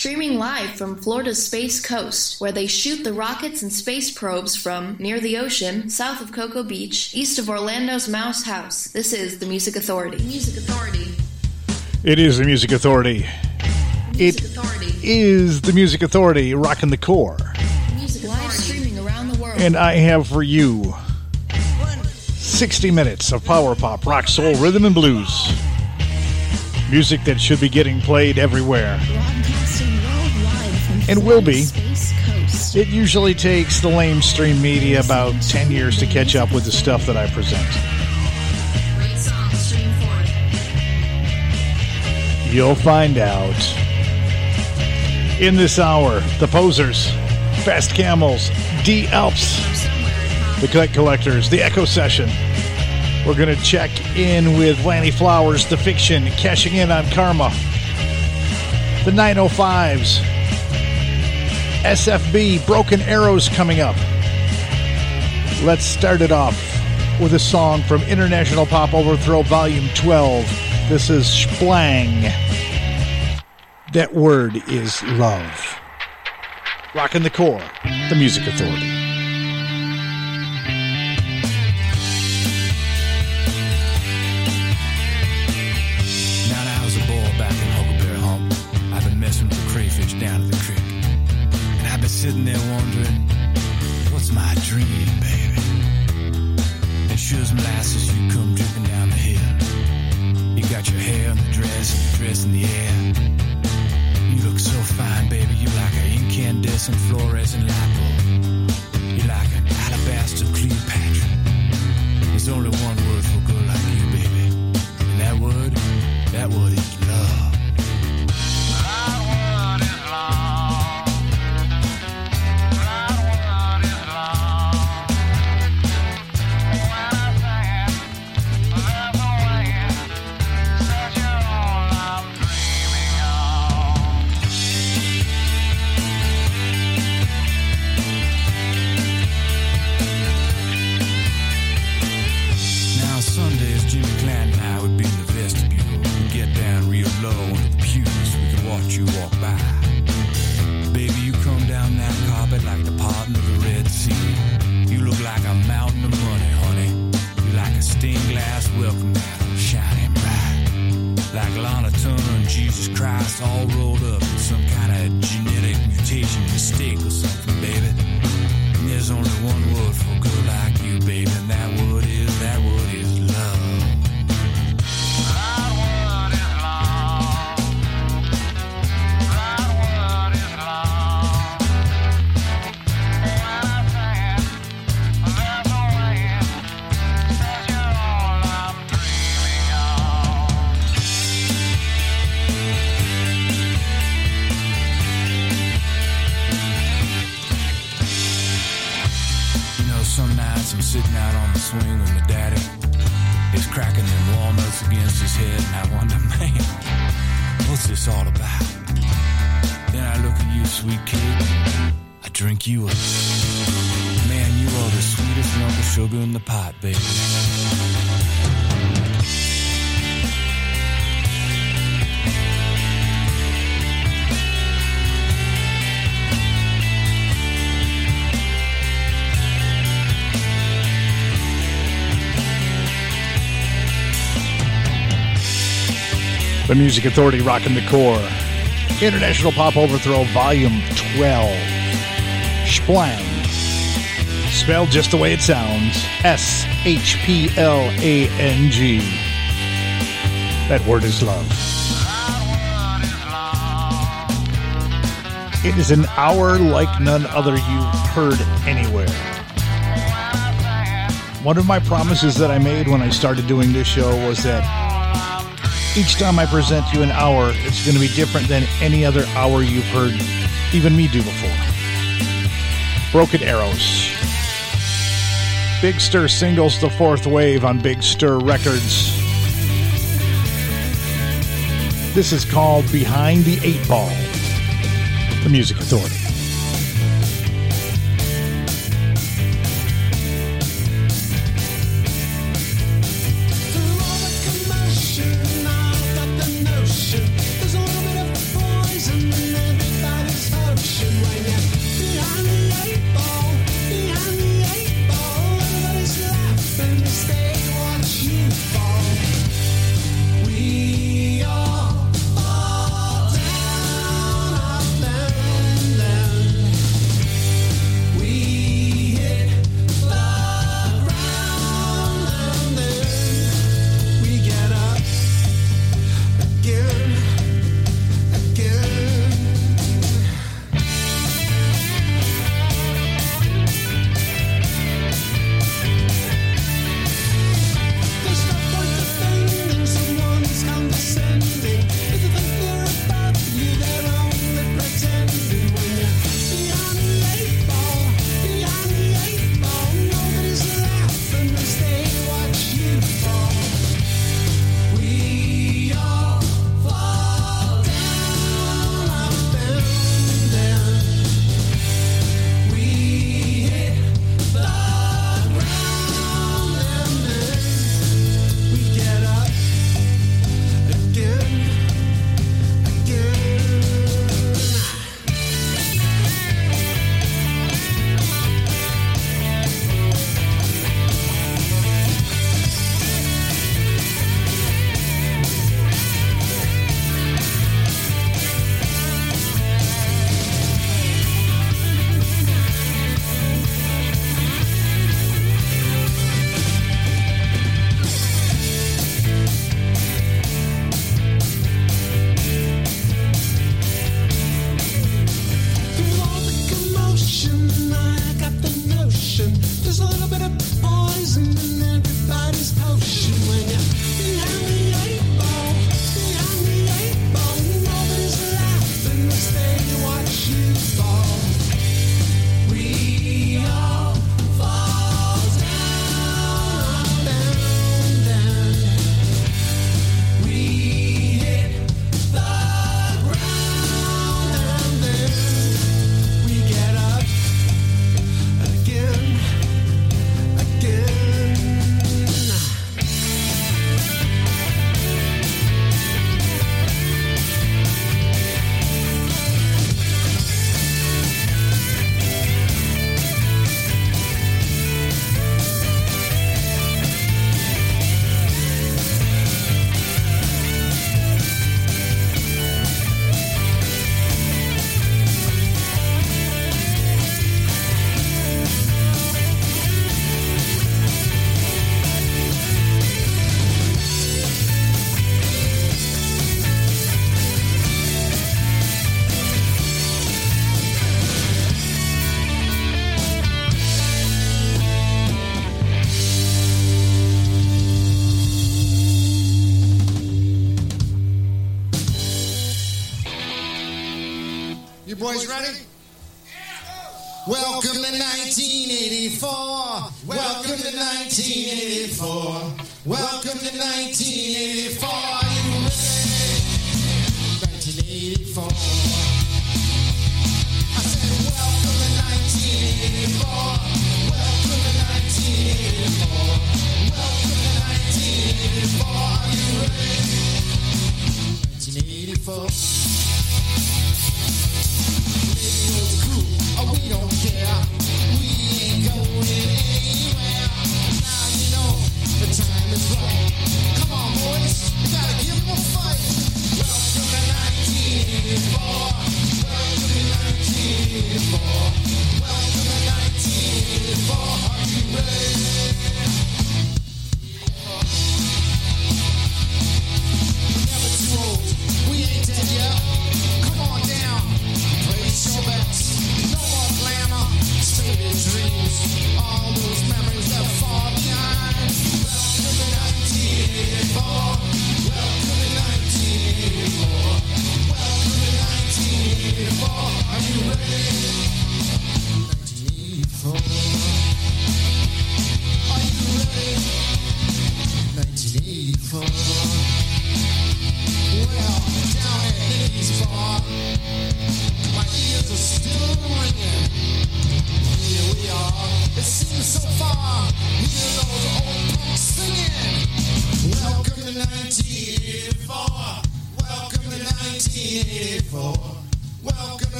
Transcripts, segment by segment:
streaming live from Florida's Space Coast, where they shoot the rockets and space probes from near the ocean, south of Cocoa Beach, east of Orlando's Mouse House. This is the Music Authority. Music Authority. It is the Music Authority. Music It Authority. is the Music Authority rocking the KOR. Music live streaming around the world. And I have for you 60 minutes of power pop, rock, soul, rhythm, and blues. Music that should be getting played everywhere. Broadcasting worldwide from And will be. Florida's Space Coast. It usually takes the lamestream media about 10 years to catch up with the stuff that I present. Great song, stream forward. You'll find out. In this hour, the Posers, Fast Camels, D Alps, the collect Collectors, the Echo Session. We're going to check in with Lanny Flowers, The Fiction, cashing in on Karma. The 905s, SFB, Broken Arrows coming up. Let's start it off with a song from International Pop Overthrow Volume 12. This is Shplang. That word is love. Rockin' the KOR, the Music Authority. Hair in the dress in the air. You look so fine, baby, you like an incandescent fluorescent light bulb. You're like an alabaster Cleopatra. There's only one The Music Authority rocking the KOR. International Pop Overthrow Volume 12. Shplang. Spelled just the way it sounds. S H P L A N G. That word is love. It is an hour like none other you've heard anywhere. One of my promises that I made when I started doing this show was that each time I present you an hour, it's going to be different than any other hour you've heard even me do before. Broken Arrows. Big Stir singles The Fourth Wave on Big Stir Records. This is called Behind the Eight Ball, the Music Authority. boys ready? Welcome to 1984. Welcome to 1984. Welcome to 1984.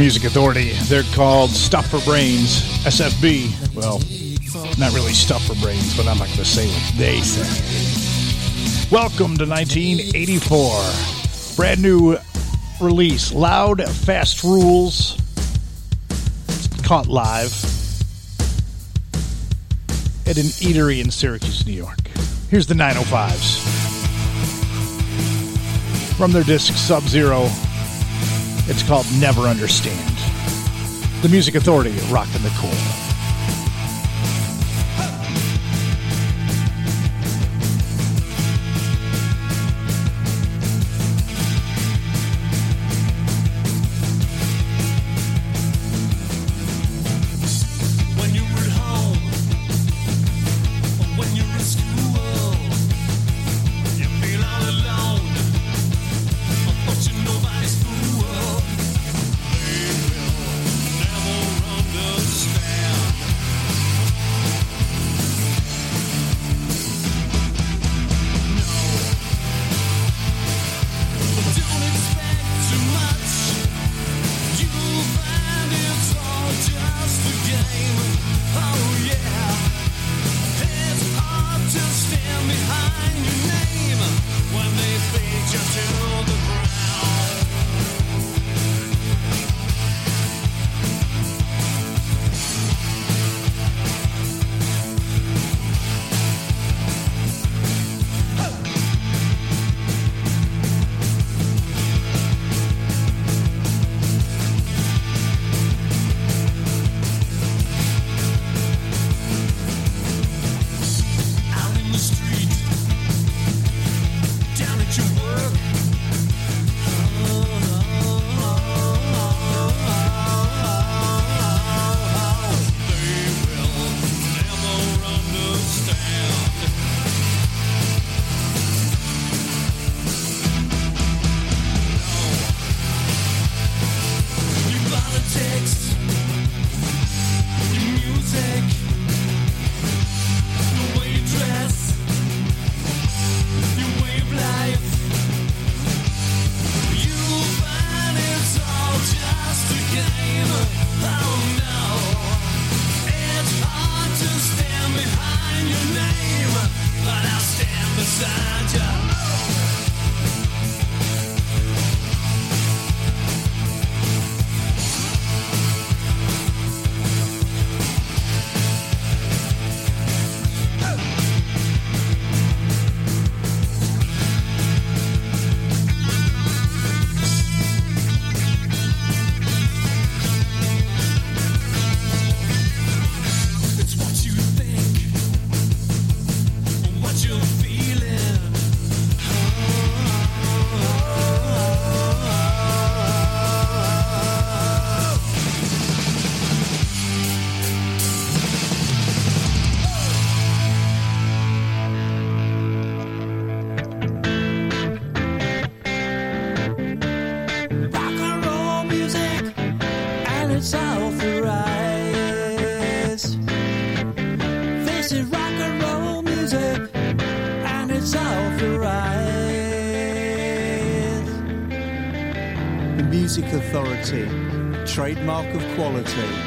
Music Authority. They're called Stuff for Brains, SFB. Well, not really Stuff for Brains, but I'm not going to say what they say. Welcome to 1984. Brand new release, Loud Fast Rules. caught live at an eatery in Syracuse, New York. Here's the 905s. From their disc Sub Zero it's called Never Understand. The Music Authority, rocking the KOR. Trademark of quality.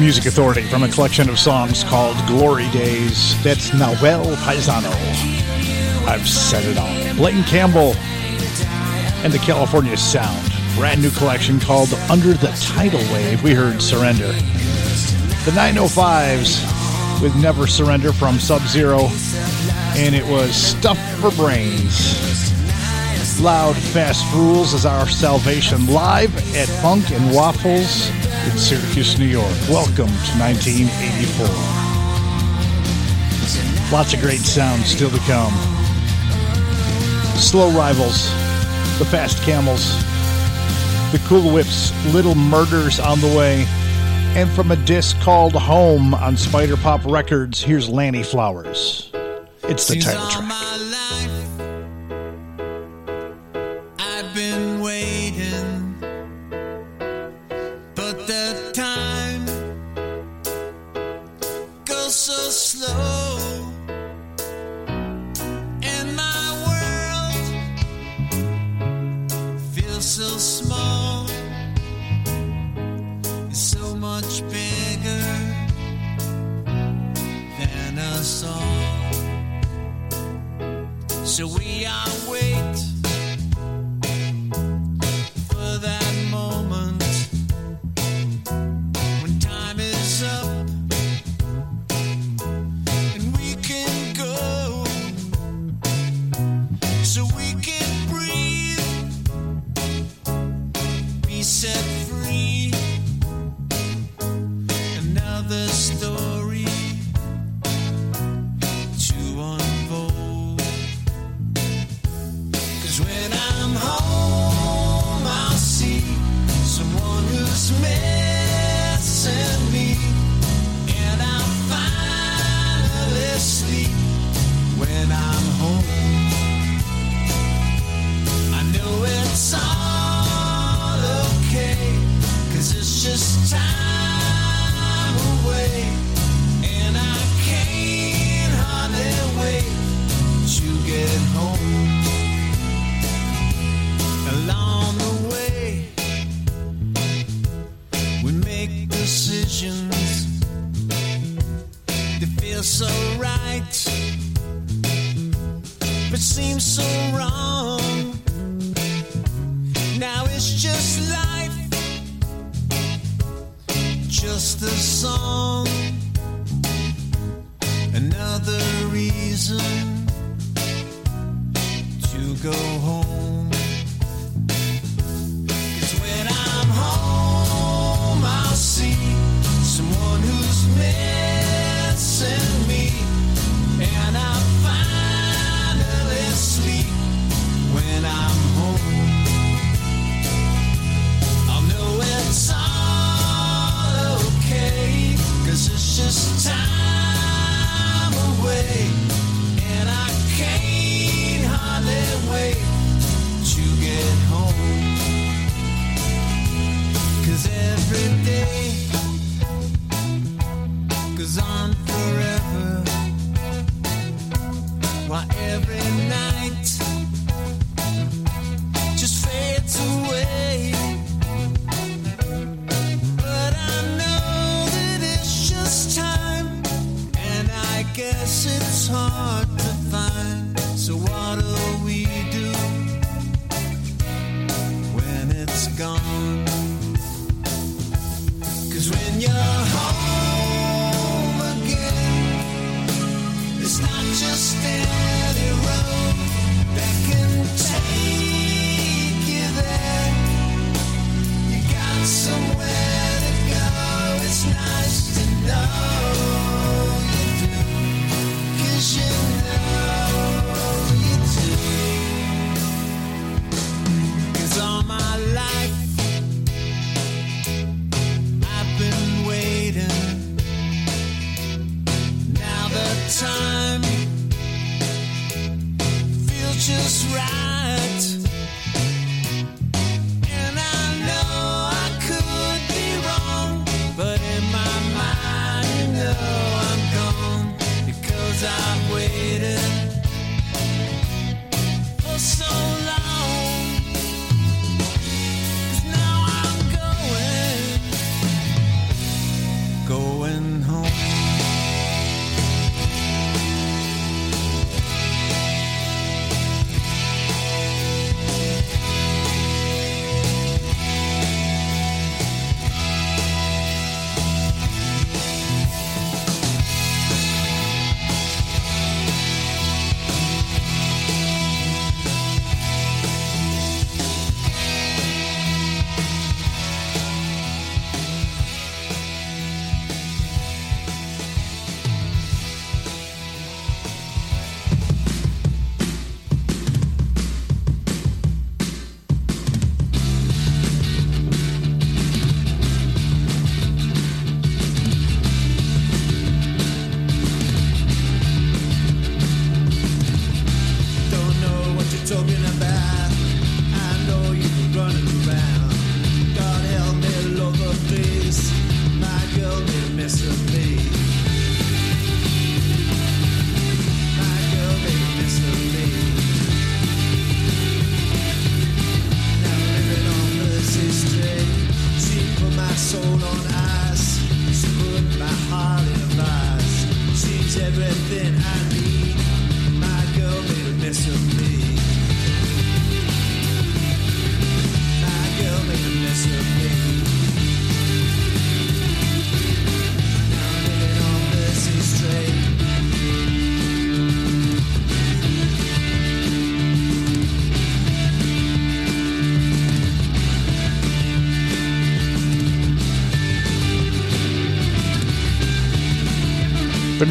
Music Authority from a collection of songs called Glory Days. That's Noel Paisano. I've said it all. Blayton Campbell and the California Sound. Brand new collection called Under the Tidal Wave. We heard Surrender. The 905s with Never Surrender from Sub Zero. And it was Stuff for Brains. Loud Fast Rules is our salvation live at Funk and Waffles in Syracuse, New York. Welcome to 1984. Lots of great sounds still to come. Slow Rivals, The Fast Camels, The Cool Whips, Little Murders on the Way, and from a disc called Home on Spider Pop Records, here's Lanny Flowers. It's the title track.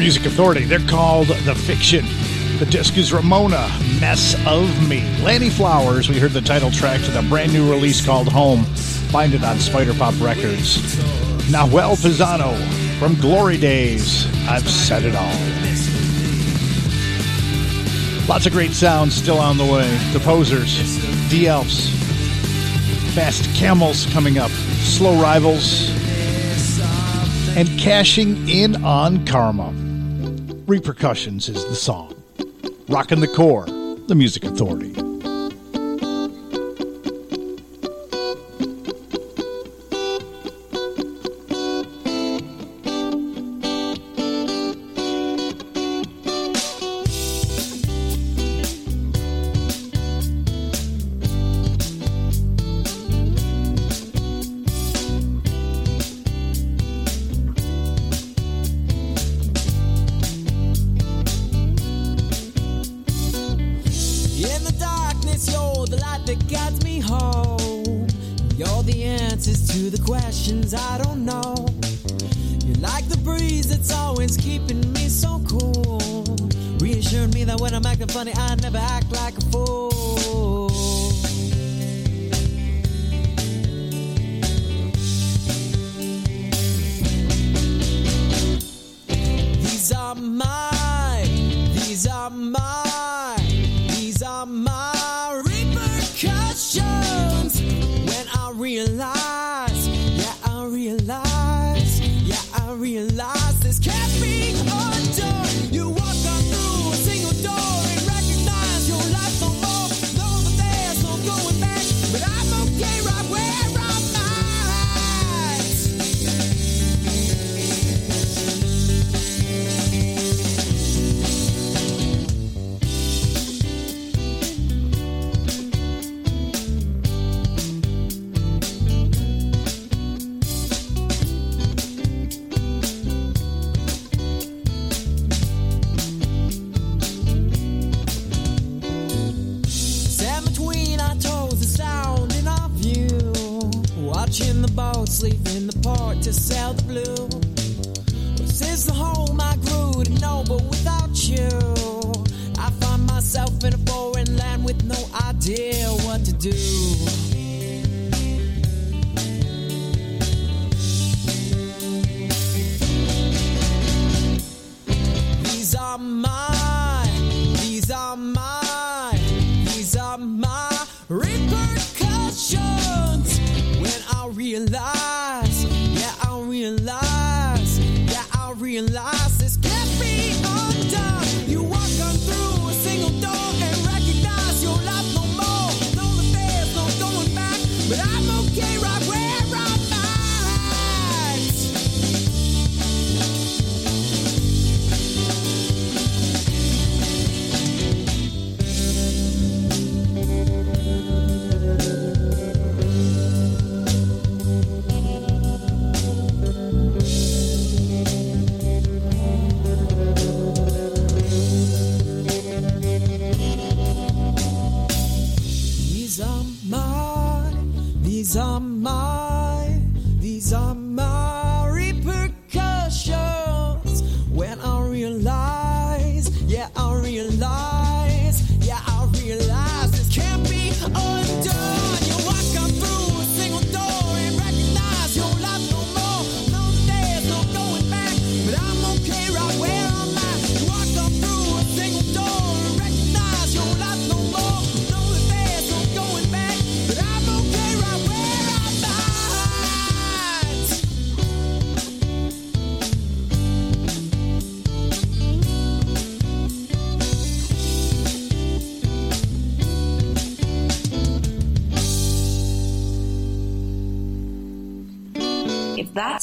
Music Authority. They're called The Fiction. The disc is Ramona, Mess of Me. Lanny Flowers, we heard the title track to the brand new release called Home. Find it on Spider Pop Records. Nahuel Pisano from Glory Days. I've said it all. Lots of great sounds still on the way. The Posers, D Fast Camels coming up, Slow Rivals, and cashing in on karma. Repercussions is the song. Rockin' the KOR, the Music Authority. to sell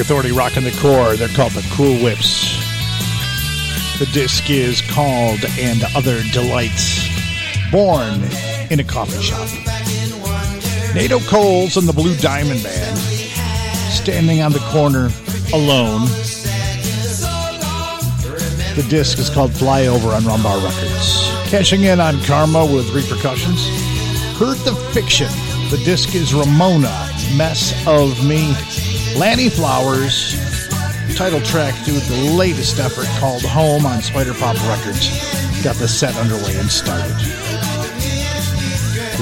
Authority rocking the KOR. They're called the Cool Whips. The disc is called And Other Delights. Born in a coffee shop. Nato Coles and the Blue Diamond Band. Standing on the corner alone. The disc is called Flyover on Rum Bar Records. Cashing in on Karma with repercussions. Heard the Fiction. The disc is Ramona, Mess of Me. Lannie Flowers, title track to the latest effort called Home on Spyder Pop Records. Got the set underway and started.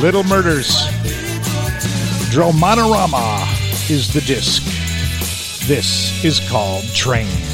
Little Murders. Dromonorama is the disc. This is called Train.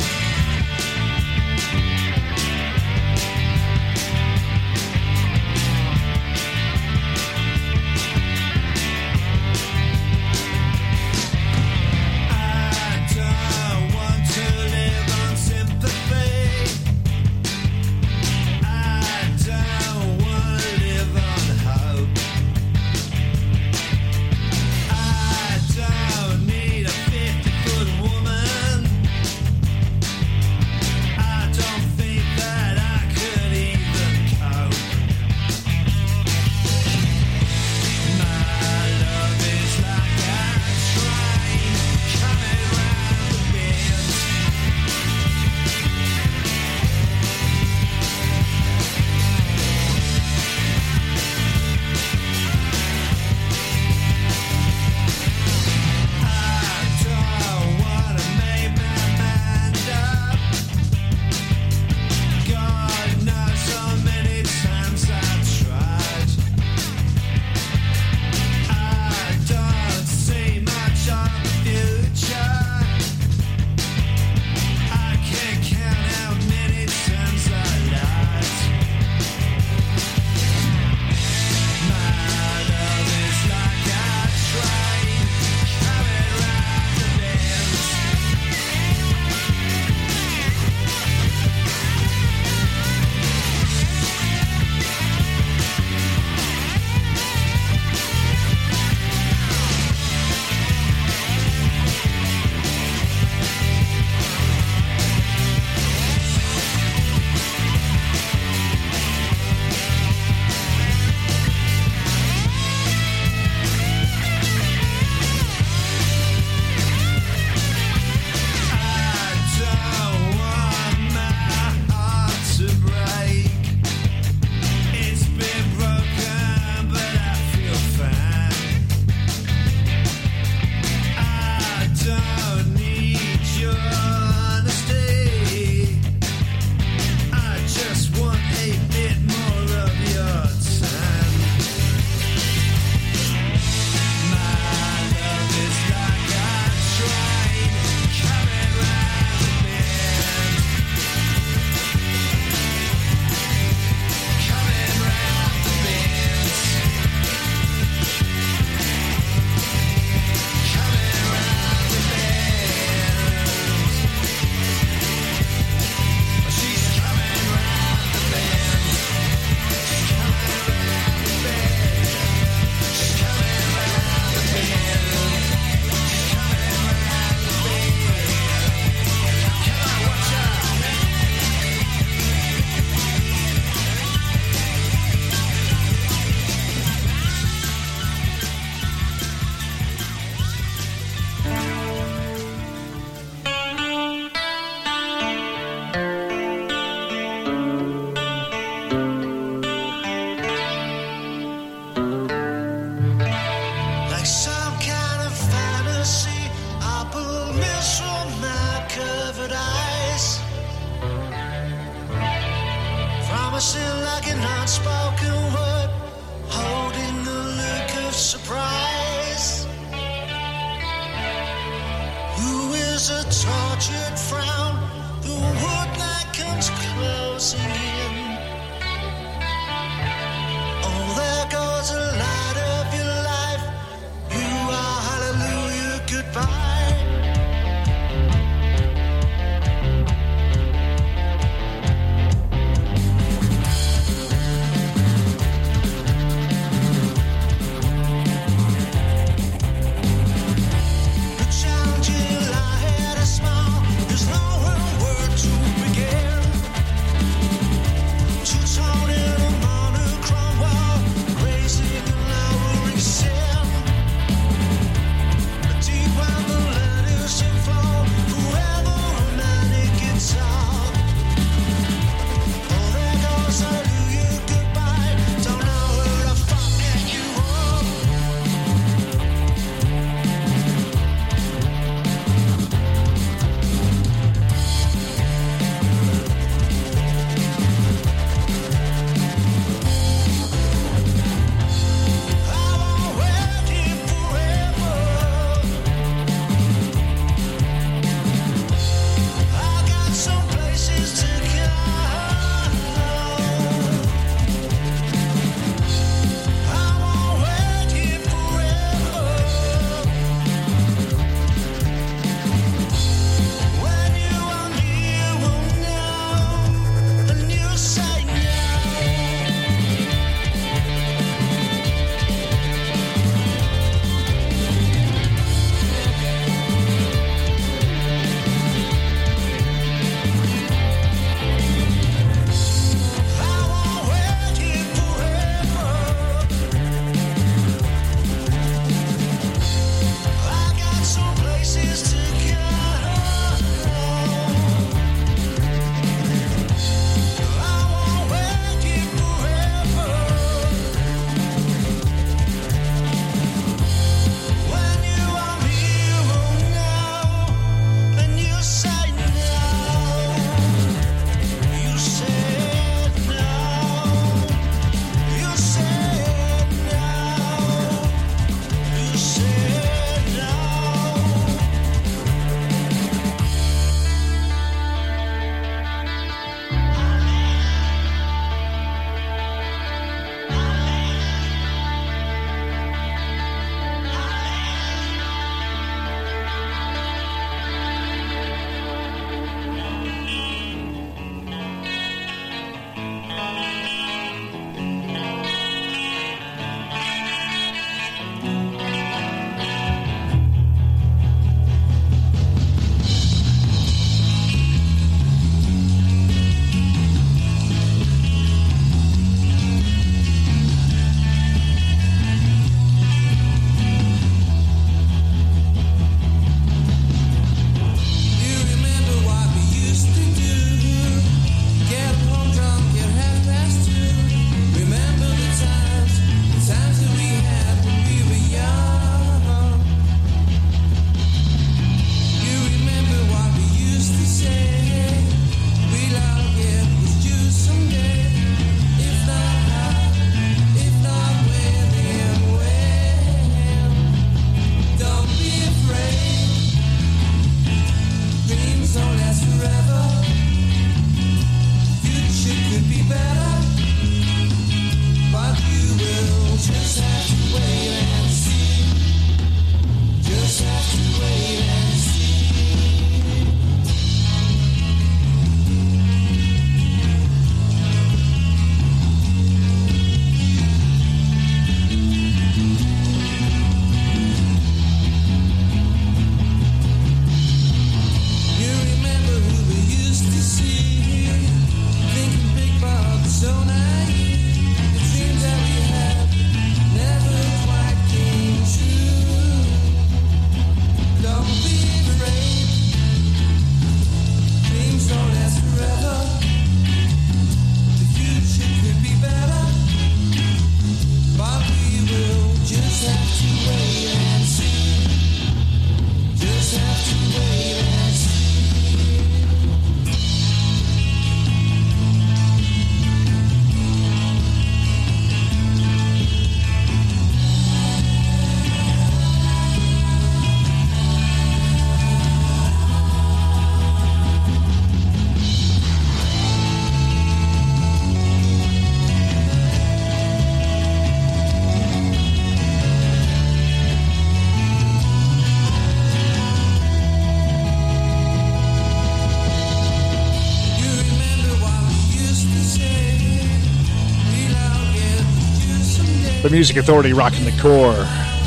Music Authority rocking the KOR.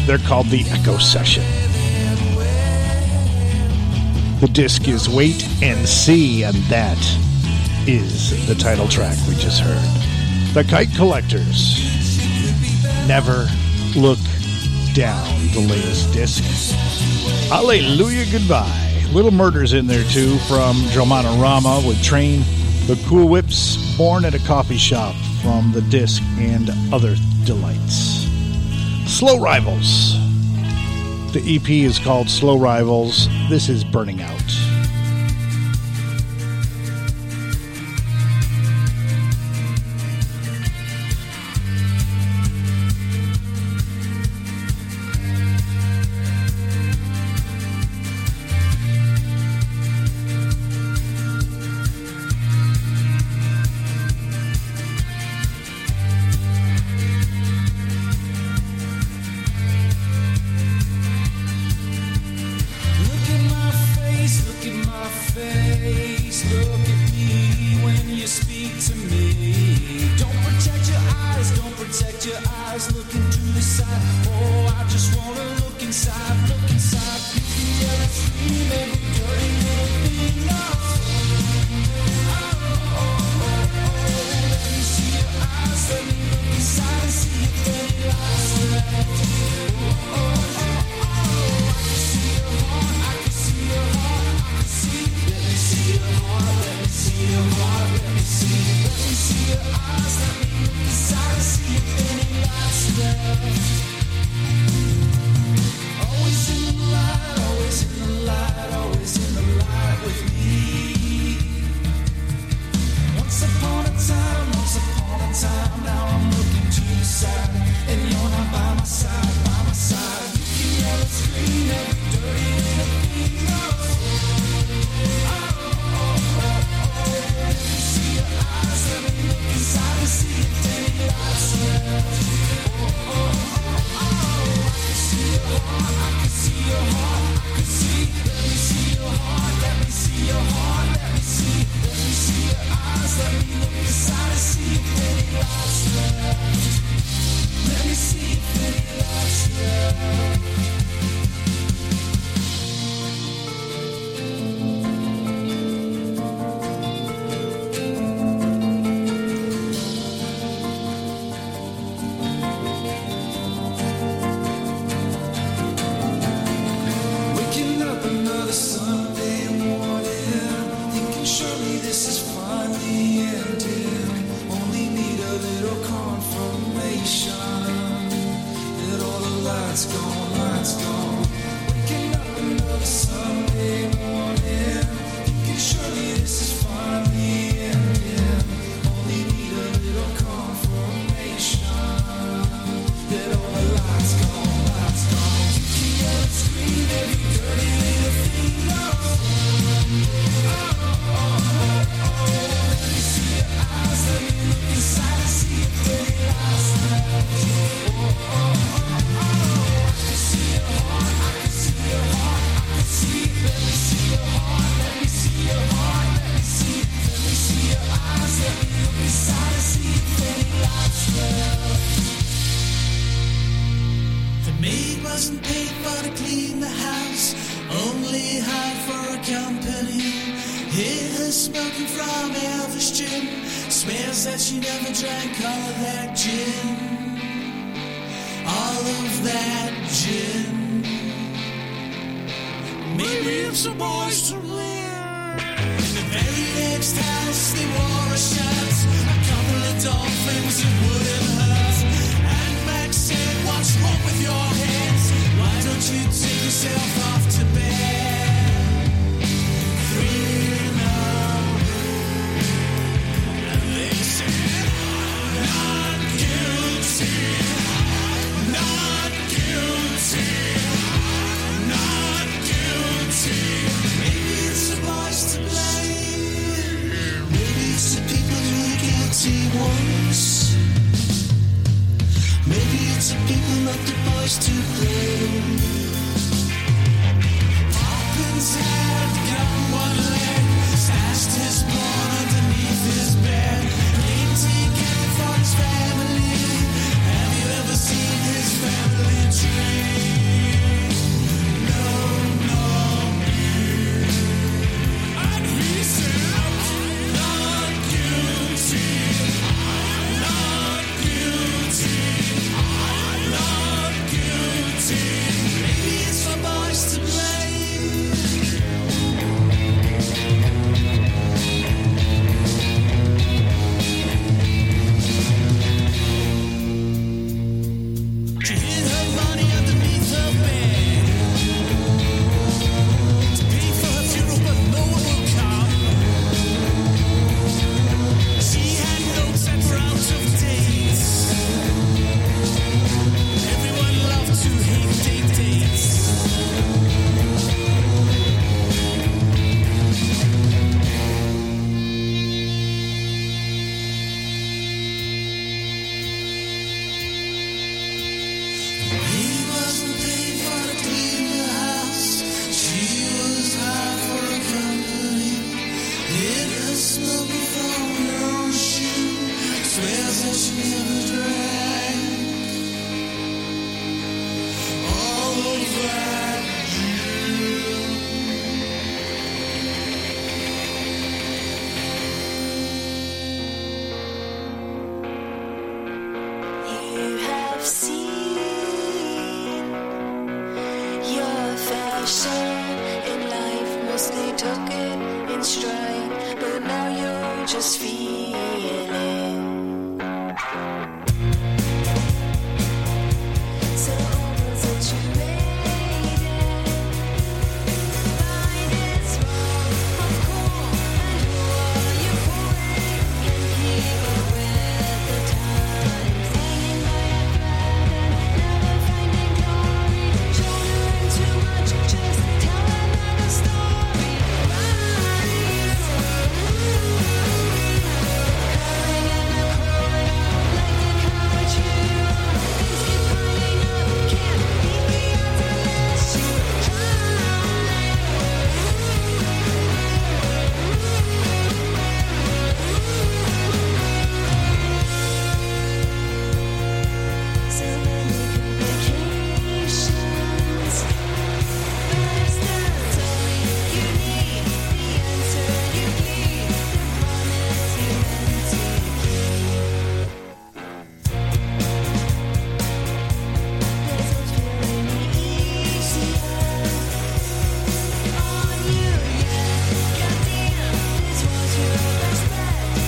They're called the Echo Session. The disc is Wait and See, and that is the title track we just heard. The Kite Collectors. Never Look Down, the latest disc. Hallelujah, goodbye. Little Murders in there too from Dromana Rama with Train. The Cool Whips, born at a coffee shop from the disc and other delights. Slow Rivals. The EP is called Slow Rivals. This is Burning Out. It's a boy's to live. In the very next house, they wore a shirt. A couple of dolphins it wouldn't hurt. And Max said, What's wrong with your hands? Why don't you take yourself off guilty once. Maybe it's the people, not the boys to blame.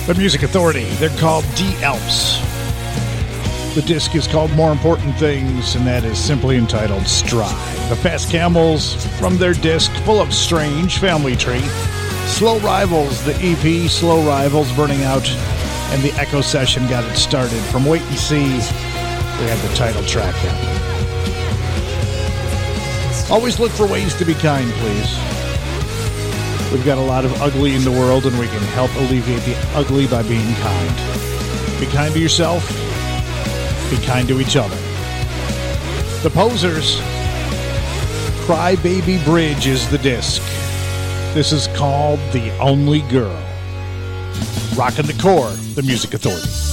The Music Authority. They're called D Alps. The disc is called More Important Things, and that is simply entitled Stride. The Fast Camels from their disc full of strange family tree. Slow Rivals, the EP Slow Rivals burning out, and the Echo Session got it started. From Wait and See, we had the title track in. Always look for ways to be kind, please. We've got a lot of ugly in the world, and we can help alleviate the ugly by being kind. Be kind to yourself. Be kind to each other. The Posers. Cry Baby Bridge is the disc. This is called The Only Girl. Rockin' the KOR, the Music Authority.